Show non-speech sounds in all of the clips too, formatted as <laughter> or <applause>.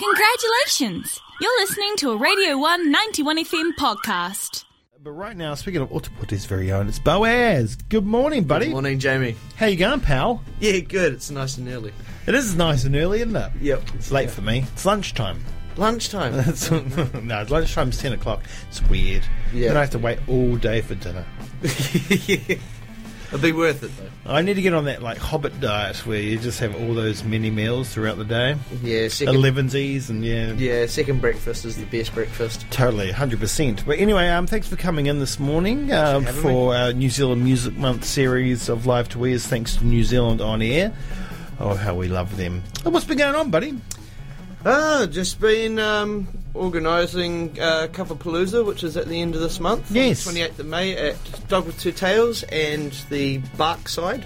Congratulations! You're listening to a Radio 1 91 FM podcast. But right now, speaking of Ōtepoti's very own, it's Boaz. Good morning, buddy. Good morning, Jamie. How you going, pal? Yeah, good. It's nice and early. It is nice and early, isn't it? Yep. It's late for me. It's lunchtime. Lunchtime. <laughs> It's, <laughs> no, lunchtime's 10 o'clock. It's weird. Yeah. Then I have to wait all day for dinner. yeah. <laughs> It'll be worth it, though. I need to get on that like Hobbit diet where you just have all those mini meals throughout the day. Yeah, second, Elevensies and yeah. yeah, second breakfast is the best breakfast. Totally, hundred percent. But anyway, um, thanks for coming in this morning um, for our New Zealand Music Month series of Live to Ears. Thanks to New Zealand on Air. Oh, how we love them! Oh, what's been going on, buddy? Ah, just been um, organising uh, Palooza, which is at the end of this month. Yes. 28th of May at Dog with Two Tails and the Bark side.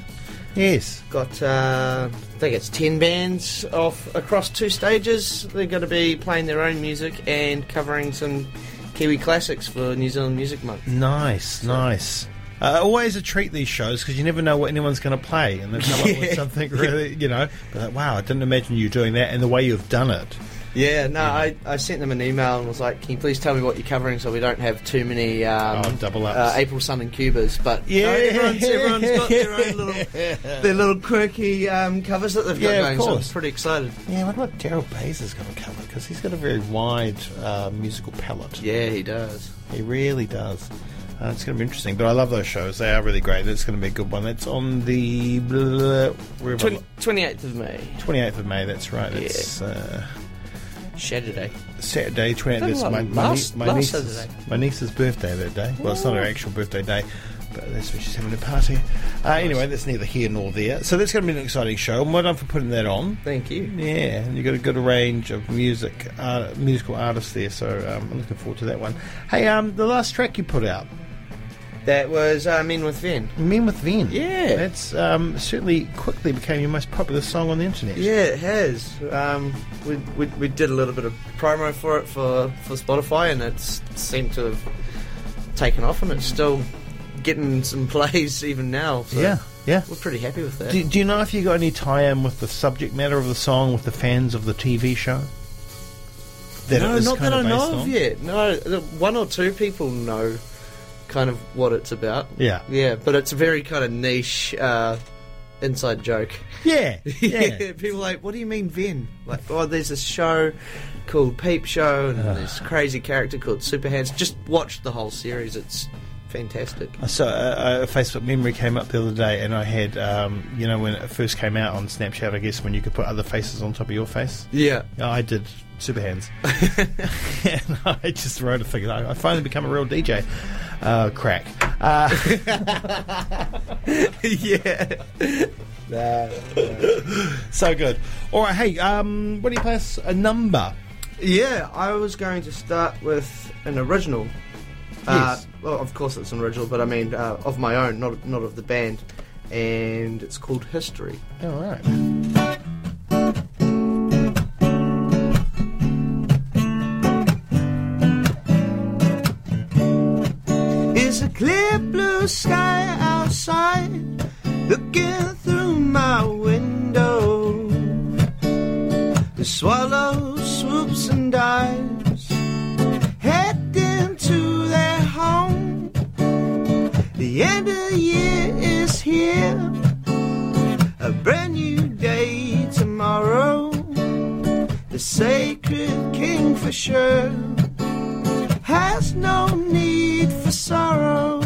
Yes, Got, uh, I think it's 10 bands off across two stages. They're going to be playing their own music and covering some Kiwi classics for New Zealand Music Month. nice, nice. Uh, always a treat these shows because you never know what anyone's going to play, and they've come up with <laughs> something really, you know. But like, wow, I didn't imagine you doing that, and the way you've done it. Yeah, no, I, I sent them an email and was like, can you please tell me what you're covering so we don't have too many um, Oh, double ups. uh, April Sun in Cubas. But Yeah. no, everyone's, everyone's got their own <laughs> little, their little quirky um, covers that they've got Yeah, of going, so course. I'm pretty excited. Yeah, what about Daryl Bays is going to cover? Because he's got a very wide uh, musical palette. Yeah, he does. He really does. Uh, it's going to be interesting, but I love those shows. They are really great. It's going to be a good one. It's on the blah, where am 20, 28th of May, 28th of May. That's right. It's uh, Saturday. Saturday, 28th. That's my, my, last- my, last niece's, Saturday. my niece's birthday that day. Well, it's not her actual birthday day, but that's when she's having a party. Uh, anyway, that's neither here nor there. So that's going to be an exciting show. And well done for putting that on. Thank you. Yeah, and you've got a good range of music, uh, musical artists there, so um, I'm looking forward to that one. Hey, um, the last track you put out, That was uh, Men with Ven. Men with Ven. Yeah. That's um, certainly quickly became your most popular song on the internet. Yeah, it has. Um, we, we, we did a little bit of promo for it for, for Spotify, and it's seemed to have taken off, and it's still getting some <laughs> plays even now. So Yeah, yeah. we're pretty happy with that. Do, do you know if you got any tie-in with the subject matter of the song with the fans of the TV show? That no, not that I know of on? yet. No, one or two people know kind of what it's about. Yeah. Yeah, but it's a very kind of niche uh, inside joke. Yeah, <laughs> yeah. people are like, what do you mean Ven? Like, oh, there's this show called Peep Show, and this crazy character called Super Hans. Just watch the whole series. It's fantastic. So uh, a Facebook memory came up the other day, and I had, um, you know, when it first came out on Snapchat, I guess when you could put other faces on top of your face. Yeah. I did Super Hans, <laughs> <laughs> and I just wrote a thing. I I finally become a real DJ. Uh, crack. Uh, <laughs> yeah. so good. All right, hey, um, what do you play us a number? Yeah, I was going to start with an original. Uh, Yes. well, of course it's an original, but I mean uh, of my own, not not of the band. And it's called History. All right. Has no need for sorrow.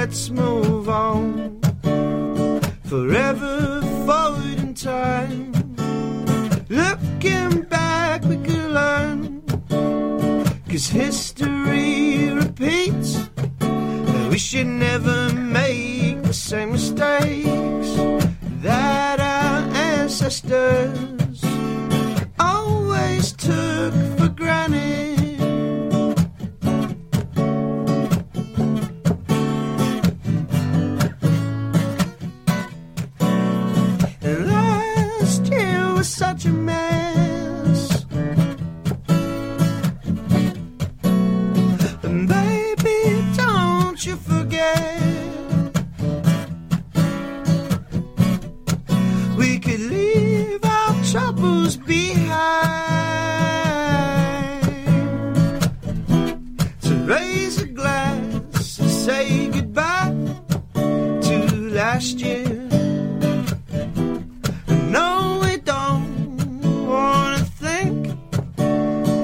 let's move on. Forever forward in time. Looking back, we can learn. Cause history repeats. We should never make the same mistakes that our ancestors.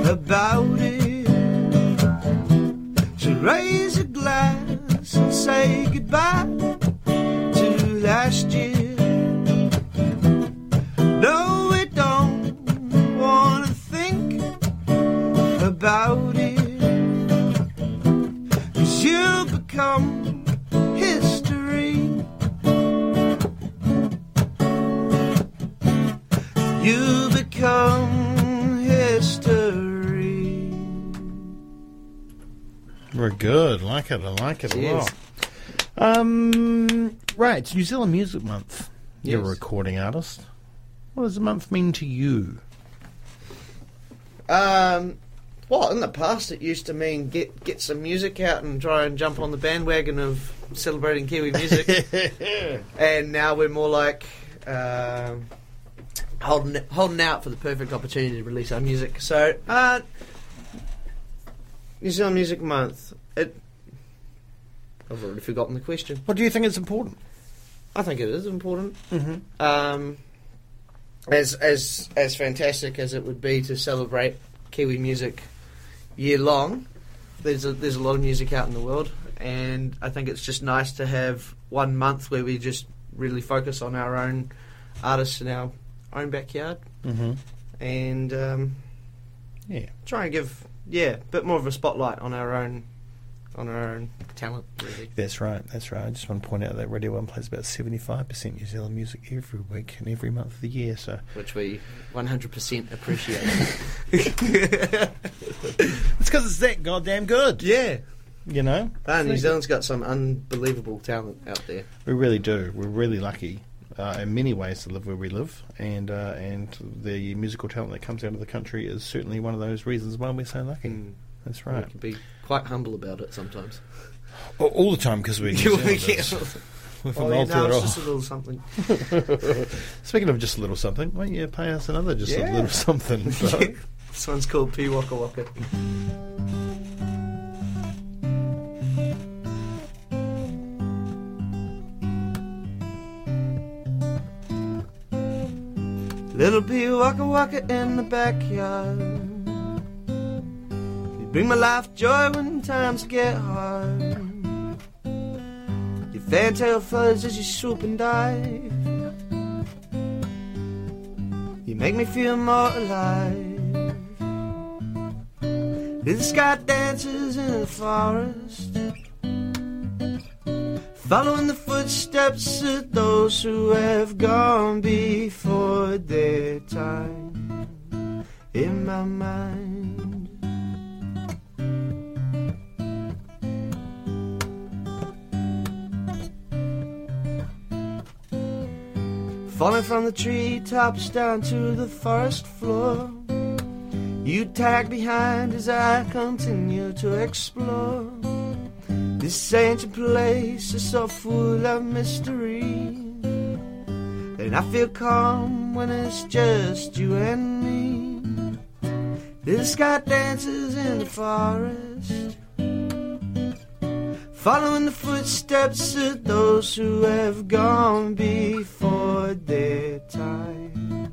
About it. So raise a glass and say goodbye Like it. I like it a lot. Um, right. It's New Zealand Music Month. You're a recording artist. What does the month mean to you? Um, well, in the past, it used to mean get get some music out and try and jump on the bandwagon of celebrating Kiwi music. <laughs> and now we're more like um, holding holding out for the perfect opportunity to release our music. So, uh, New Zealand Music Month. It. I've already forgotten the question. What do you think is important? I think it is important. Mm-hmm. Um, as as as fantastic as it would be to celebrate Kiwi music year long, there's a, there's a lot of music out in the world, and I think it's just nice to have one month where we just really focus on our own artists in our own backyard, Mm-hmm. and um, Yeah. try and give yeah a bit more of a spotlight on our own on our own talent. Really, That's right. That's right. I just want to point out that Radio One plays about seventy-five percent New Zealand music every week and every month of the year. So which we 100% appreciate. <laughs> <laughs> it's because it's that goddamn good. yeah. You know, Ah, New Zealand's got some unbelievable talent out there. we really do. We're really lucky. Uh, in many ways, to live where we live, and uh, and the musical talent that comes out of the country is certainly one of those reasons why we're so lucky. Mm. That's We right. Quite humble about it sometimes. <laughs> All, all the time because We can't- We're from Oh, yeah, no, it's just a little something. <laughs> Speaking of just a little something, why don't you pay us another just Yeah. a little something? <laughs> So, this one's called Pīwakawaka. Little Pīwakawaka in the backyard. Bring my life joy when times get hard. Your fantail fuzz as you swoop and dive. You make me feel more alive. The sky dances in the forest, following the footsteps of those who have gone before their time. In my mind, falling from the treetops down to the forest floor. You tag behind as I continue to explore. This ancient place is so full of mystery. And I feel calm when it's just you and me. The sky dances in the forest. Following the footsteps of those who have gone before their time.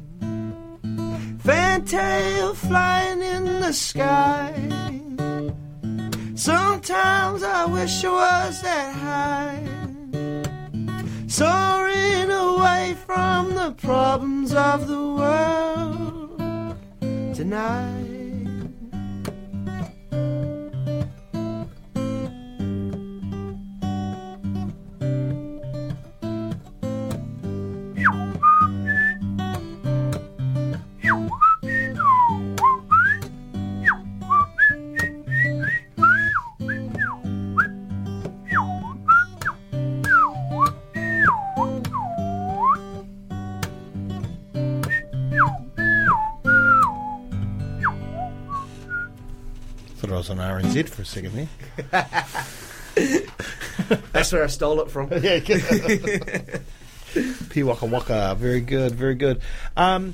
Fantail flying in the sky. Sometimes I wish I was that high. Soaring away from the problems of the world tonight. Was on RNZ for a second there. <laughs> That's where I stole it from. <laughs> yeah. Pīwakawaka. Very good, very good. Um,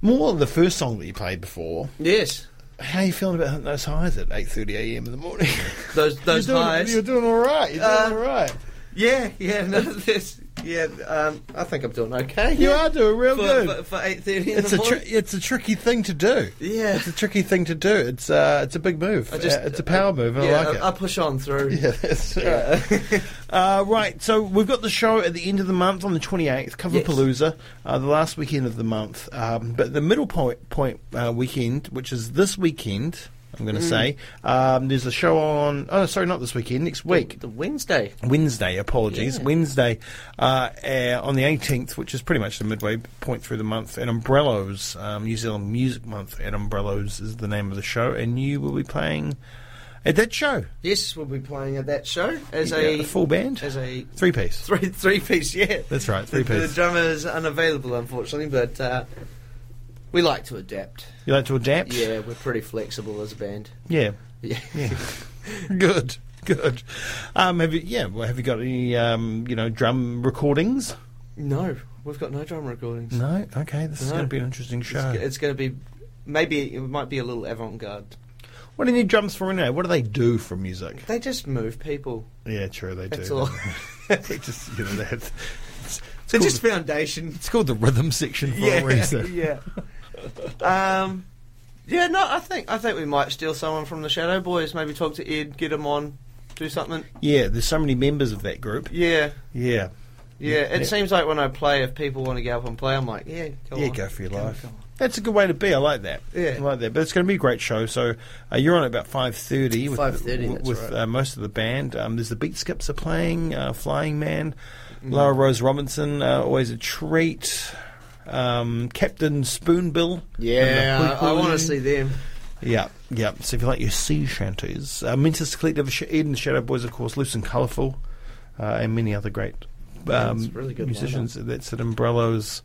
more of the first song that you played before. Yes, How are you feeling about those highs at 8.30am in the morning? those those <laughs> you're doing, highs. You're doing all right. You're doing Uh, all right. Yeah, yeah, no, this, yeah. Um, I think I'm doing okay. You yeah. are doing real for, good. for, for eight thirty it's the a it's a tricky thing to do. yeah, It's a tricky thing to do. It's uh, it's a big move. I just- Uh, it's a power move. and yeah, I it. I, I push on through. <laughs> Yeah, that's Uh, <laughs> Uh, right, so we've got the show at the end of the month on the 28th, Coverpalooza, uh, the last weekend of the month. Um, but the middle point, point uh, weekend, which is this weekend, I'm going to say, um, there's a show on, oh, sorry, not this weekend, next week. the Wednesday. Wednesday, apologies. Yeah. Wednesday uh, uh, on the 18th, which is pretty much the midway point through the month, and Umbrellas, um, New Zealand Music Month at Umbrellas is the name of the show, and you will be playing at that show. Yes, we'll be playing at that show as Yeah, a the full band, as a three piece. <laughs> three three piece. Yeah, That's right, three the, the drummer is unavailable, unfortunately, but uh, we like to adapt. You like to adapt? Yeah, we're pretty flexible as a band. Yeah. Yeah. Yeah. <laughs> good. Good. Um, have you? Yeah. Well, have you got any? Um, you know, drum recordings? No, we've got no drum recordings. No. Okay. This is No. going to be an interesting show. It's, it's going to be maybe it might be a little avant-garde. what do you need drums for anyway? What do they do for music? They just move people. Yeah, true. They That's do. all. <laughs> <laughs> they just, you know, they have, They're just foundation. it's called the rhythm section for a reason. yeah. Um, yeah, no, I think I think we might steal someone from the Shadow Boys. Maybe talk to Ed, get him on, do something. Yeah, there's so many members of that group. Yeah, Yeah. yeah. It Yeah. seems like when I play, if people want to go up and play, I'm like, yeah, go yeah, on. go for your Go on, life. on. That's a good way to be. I like that. Yeah. I like that. But it's going to be a great show. So uh, you're on at about five thirty with 5:30, that's with right. uh, most of the band. Um, there's the Beat Skips are playing. Uh, Flying Man, Mm. Laura Rose Robinson, uh, always a treat. Um, Captain Spoonbill. Yeah, I, I want to see them. Yeah, yeah. So if you like your sea shanties, uh, Mentis Collective, Sh- Ed and the Shadow Boys, of course, Loose and Colourful, uh, and many other great um, a really musicians. That's at Umbrellas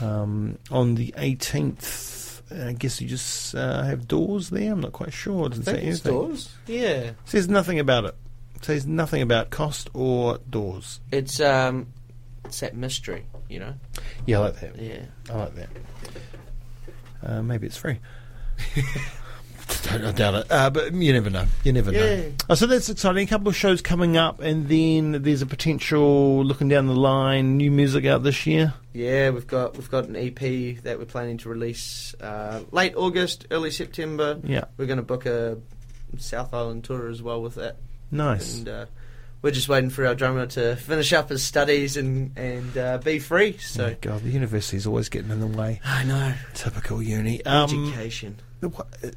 um, on the 18th. I guess you just uh, have doors there. I'm not quite sure. It doesn't say Think anything. doors. Yeah, Says nothing about it. Says nothing about cost or doors. it's um, it's that mystery, you know. Yeah, I like that. Yeah. I like that. Uh, maybe it's free. <laughs> I doubt it. Uh, but you never know. You never Yeah. know. Oh, so that's exciting. A couple of shows coming up, and then there's a potential looking down the line new music out this year. Yeah, we've got we've got an EP that we're planning to release uh, late August, early September. Yeah, We're going to book a South Island tour as well with that, nice. and uh, we're just waiting for our drummer to finish up his studies and and uh, be free. So Oh, God, the university's always getting in the way. I know Typical uni. Um, education.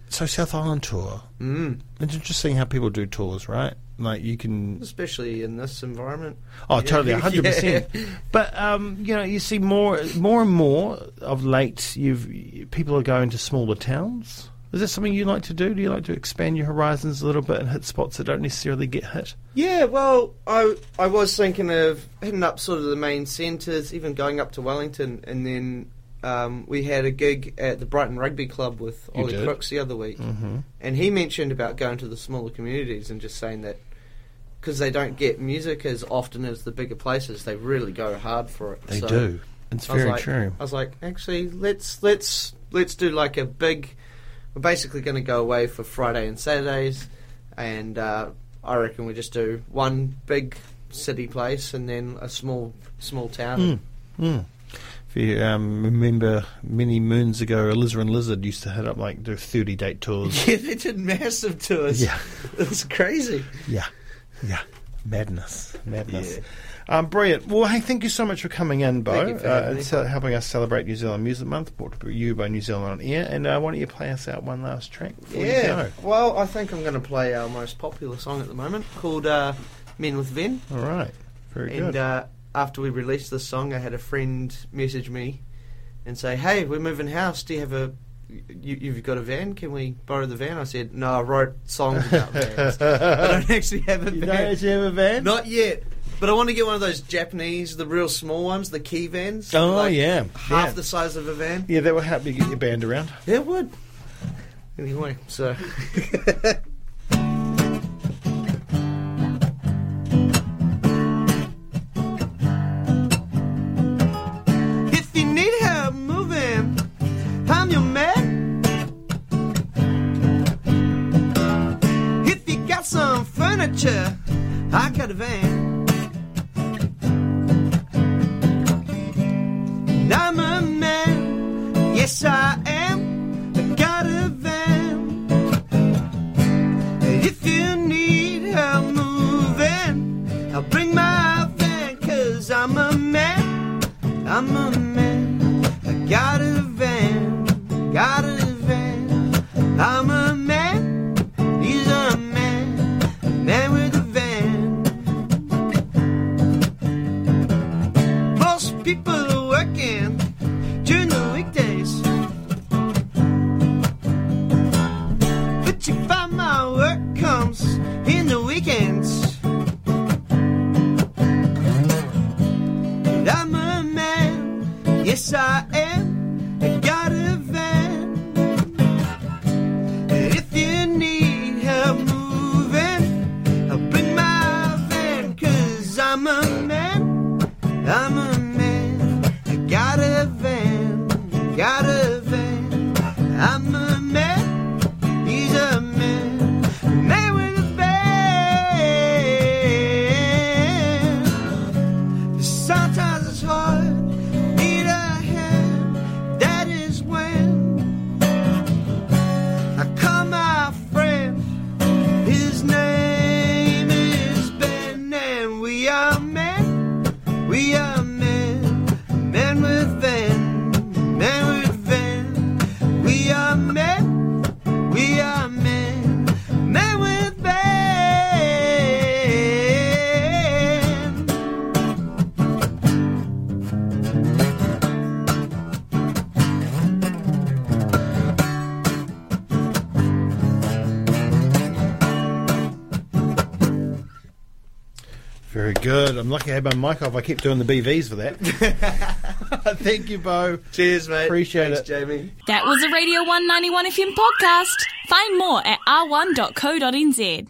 so South Island tour. Mm. It's interesting how people do tours, right? Like you can. Especially in this environment. Oh, Yeah. <laughs> totally, hundred percent. But um, you know, you see more, more and more of late. You've people are going to smaller towns. Is that something you like to do? Do you like to expand your horizons a little bit and hit spots that don't necessarily get hit? Yeah, well, I I was thinking of hitting up sort of the main centres, even going up to Wellington, and then um, we had a gig at the Brighton Rugby Club with You Ollie did? Crooks the other week, Mm-hmm. and he mentioned about going to the smaller communities and just saying that because they don't get music as often as the bigger places, they really go hard for it. They So do. It's very like- true. I was like, actually, let's let's let's do like a big. We're basically going to go away for Friday and Saturdays, and uh, I reckon we just do one big city place and then a small small town. Mm. Mm. If you um, remember, many moons ago, Alizarin Lizard used to hit up like do thirty date tours. <laughs> Yeah, they did massive tours. yeah, <laughs> it was crazy. yeah, yeah. Madness, madness. Um, brilliant. Well, hey, thank you so much for coming in, Bo, Thank you for uh, and ce- helping us celebrate New Zealand Music Month. Brought to you by New Zealand on Air. And uh, why don't you play us out one last track before you Yeah. Well, I think I'm going to play our most popular song at the moment called uh, "Men with Ven." All right. Very And good. uh, after we released this song, I had a friend message me and say, "Hey, we're moving house. Do you have a you, you've got a van? Can we borrow the van?" I said, "No, I wrote songs about vans. <laughs> I don't actually have a you van. don't actually have a van? Not yet." But I want to get one of those Japanese, the real small ones, the kei vans. Oh, like yeah. half Yeah. the size of a van. Yeah, that would help you get your band around. Yeah, it would. anyway, so. <laughs> if you need help moving, I'm your man. If you got some furniture, I got a van. People good. I'm lucky I had my mic off. I keep doing the BVs for that. <laughs> Thank you, Bo. Cheers, mate. Appreciate Thanks, it. Jamie. That was a Radio 191 FM podcast. Find more at r1.co.nz.